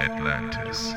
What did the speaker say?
Atlantis.